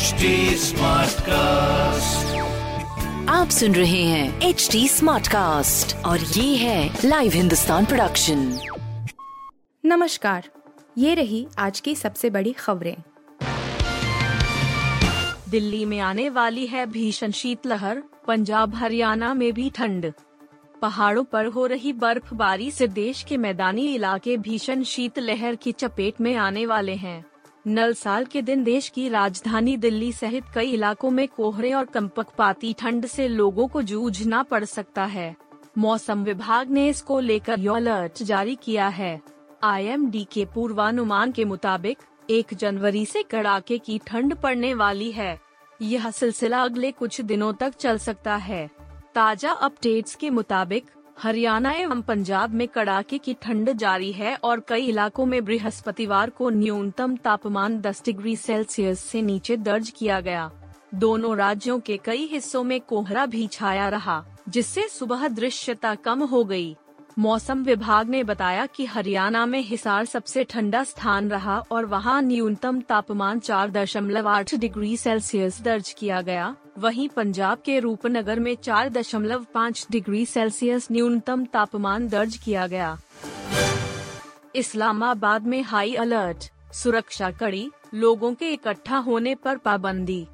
HD cast आप सुन रहे हैं एच डी स्मार्ट कास्ट और ये है लाइव हिंदुस्तान प्रोडक्शन नमस्कार ये रही आज की सबसे बड़ी खबरें। दिल्ली में आने वाली है भीषण शीतलहर पंजाब हरियाणा में भी ठंड। पहाड़ों पर हो रही बर्फबारी से देश के मैदानी इलाके भीषण शीतलहर की चपेट में आने वाले हैं। नल साल के दिन देश की राजधानी दिल्ली सहित कई इलाकों में कोहरे और कंपकपाती ठंड से लोगों को जूझना पड़ सकता है। मौसम विभाग ने इसको लेकर अलर्ट जारी किया है। आईएमडी के पूर्वानुमान के मुताबिक, एक जनवरी से कड़ाके की ठंड पड़ने वाली है। यह सिलसिला अगले कुछ दिनों तक चल सकता है। ताज़ा अपडेट्स के मुताबिक हरियाणा एवं पंजाब में कड़ाके की ठंड जारी है और कई इलाकों में बृहस्पतिवार को न्यूनतम तापमान 10 डिग्री सेल्सियस से नीचे दर्ज किया गया दोनों राज्यों के कई हिस्सों में कोहरा भी छाया रहा, जिससे सुबह दृश्यता कम हो गई। मौसम विभाग ने बताया कि हरियाणा में हिसार सबसे ठंडा स्थान रहा और वहाँ न्यूनतम तापमान चार दशमलव आठ डिग्री सेल्सियस दर्ज किया गया वहीं पंजाब के रूपनगर में चार दशमलव पाँच डिग्री सेल्सियस न्यूनतम तापमान दर्ज किया गया। इस्लामाबाद में हाई अलर्ट, सुरक्षा कड़ी, लोगों के इकट्ठा होने पर पाबंदी।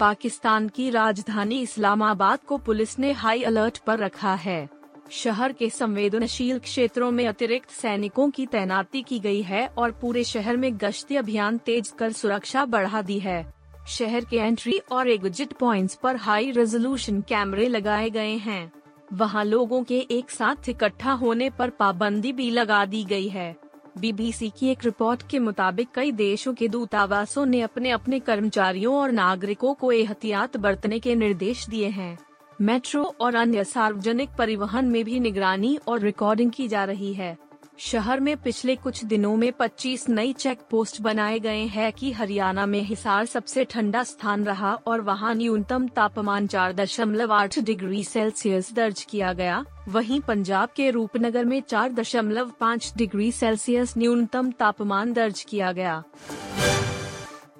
पाकिस्तान की राजधानी इस्लामाबाद को पुलिस ने हाई अलर्ट पर रखा है। शहर के संवेदनशील क्षेत्रों में अतिरिक्त सैनिकों की तैनाती की गई है और पूरे शहर में गश्ती अभियान तेज कर सुरक्षा बढ़ा दी है। शहर के एंट्री और एग्जिट पॉइंट्स पर हाई रेजोल्यूशन कैमरे लगाए गए हैं। वहाँ लोगों के एक साथ इकट्ठा होने पर पाबंदी भी लगा दी गई है। बीबीसी की एक रिपोर्ट के मुताबिक कई देशों के दूतावासों ने अपने अपने कर्मचारियों और नागरिकों को एहतियात बरतने के निर्देश दिए हैं। मेट्रो और अन्य सार्वजनिक परिवहन में भी निगरानी और रिकॉर्डिंग की जा रही है। शहर में पिछले कुछ दिनों में 25 नई चेक पोस्ट बनाए गए हैं कि हरियाणा में हिसार सबसे ठंडा स्थान रहा और वहाँ न्यूनतम तापमान चार दशमलव आठ डिग्री सेल्सियस दर्ज किया गया। वहीं पंजाब के रूपनगर में चार दशमलव पाँच डिग्री सेल्सियस न्यूनतम तापमान दर्ज किया गया।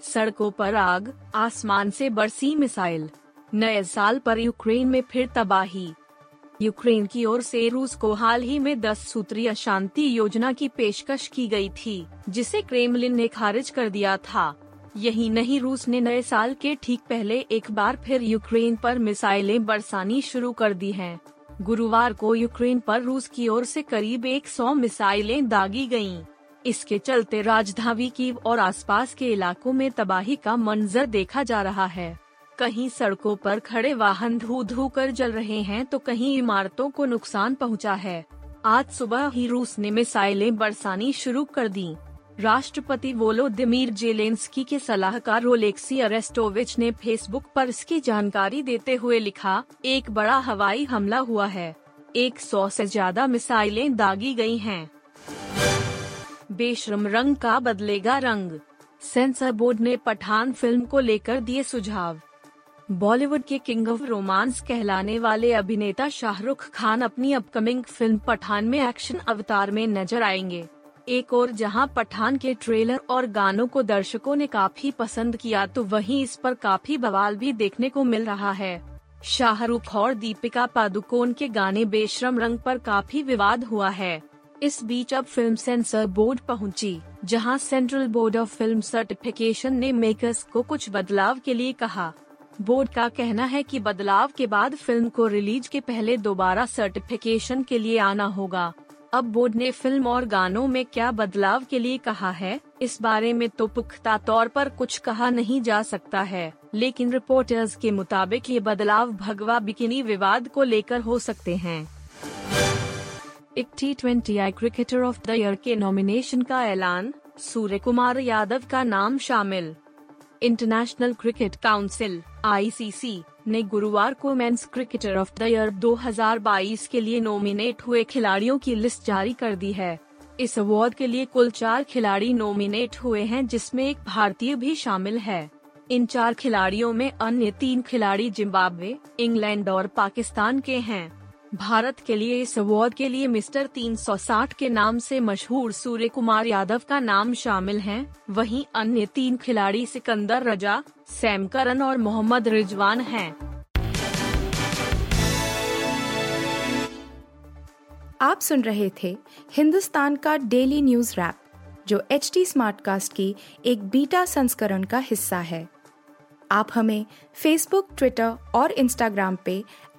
सड़कों पर आग, आसमान से बरसी मिसाइल। नए साल पर यूक्रेन में फिर तबाही। यूक्रेन की ओर से रूस को हाल ही में दस सूत्रीय शांति योजना की पेशकश की गई थी, जिसे क्रेमलिन ने खारिज कर दिया था यही नहीं, रूस ने नए साल के ठीक पहले एक बार फिर यूक्रेन पर मिसाइलें बरसानी शुरू कर दी हैं। गुरुवार को यूक्रेन पर रूस की ओर से करीब 100 मिसाइलें दागी गयीं। इसके चलते राजधानी की और आसपास के इलाकों में तबाही का मंजर देखा जा रहा है कहीं सड़कों पर खड़े वाहन धू धू कर जल रहे हैं तो कहीं इमारतों को नुकसान पहुँचा है। आज सुबह ही रूस ने मिसाइलें बरसानी शुरू कर दी। राष्ट्रपति वोलोदिमीर जेलेंस्की के सलाहकार रोलेक्सी अरेस्टोविच ने फेसबुक पर इसकी जानकारी देते हुए लिखा, एक बड़ा हवाई हमला हुआ है। एक सौ से ज़्यादा मिसाइलें दागी गई हैं। बेशरम रंग का बदलेगा रंग। सेंसर बोर्ड ने पठान फ़िल्म को लेकर दिए सुझाव। बॉलीवुड के किंग ऑफ़ रोमांस कहलाने वाले अभिनेता शाहरुख खान अपनी अपकमिंग फ़िल्म पठान में एक्शन अवतार में नज़र आएँगे। एक और जहाँ पठान के ट्रेलर और गानों को दर्शकों ने काफ़ी पसंद किया तो वहीं इस पर काफ़ी बवाल भी देखने को मिल रहा है। शाहरुख और दीपिका पादुकोण के गाने बेशरम रंग पर काफ़ी विवाद हुआ है। इस बीच अब फ़िल्म सेंसर बोर्ड पहुँची, जहाँ central board of film certification ने मेकर्स को कुछ बदलाव के लिए कहा। बोर्ड का कहना है कि बदलाव के बाद फ़िल्म को रिलीज़ के पहले दोबारा सर्टिफिकेशन के लिए आना होगा। अब बोर्ड ने फ़िल्म और गानों में क्या बदलाव के लिए कहा है, इस बारे में तो पुख्ता तौर पर कुछ कहा नहीं जा सकता है, लेकिन रिपोर्टर्स के मुताबिक ये बदलाव भगवा बिकिनी विवाद को लेकर हो सकते हैं। एक T twenty I cricketer of the year के नॉमिनेशन का ऐलान, सूर्य कुमार यादव का नाम शामिल। इंटरनेशनल क्रिकेट काउंसिल आईसीसी ने गुरुवार को men's cricketer of the year 2022 के लिए नॉमिनेट हुए खिलाड़ियों की लिस्ट जारी कर दी है। इस अवार्ड के लिए कुल चार खिलाड़ी नॉमिनेट हुए हैं, जिसमें एक भारतीय भी शामिल है। इन चार खिलाड़ियों में अन्य तीन खिलाड़ी जिम्बाब्वे, इंग्लैंड और पाकिस्तान के हैं। भारत के लिए इस अवार्ड के लिए मिस्टर 360 के नाम से मशहूर सूर्य कुमार यादव का नाम शामिल है वहीं अन्य तीन खिलाड़ी सिकंदर रजा, सैम करन और मोहम्मद रिजवान हैं। आप सुन रहे थे हिंदुस्तान का डेली न्यूज़ रैप जो एच टी स्मार्टकास्ट की एक बीटा संस्करण का हिस्सा है आप हमें फेसबुक ट्विटर और इंस्टाग्राम पे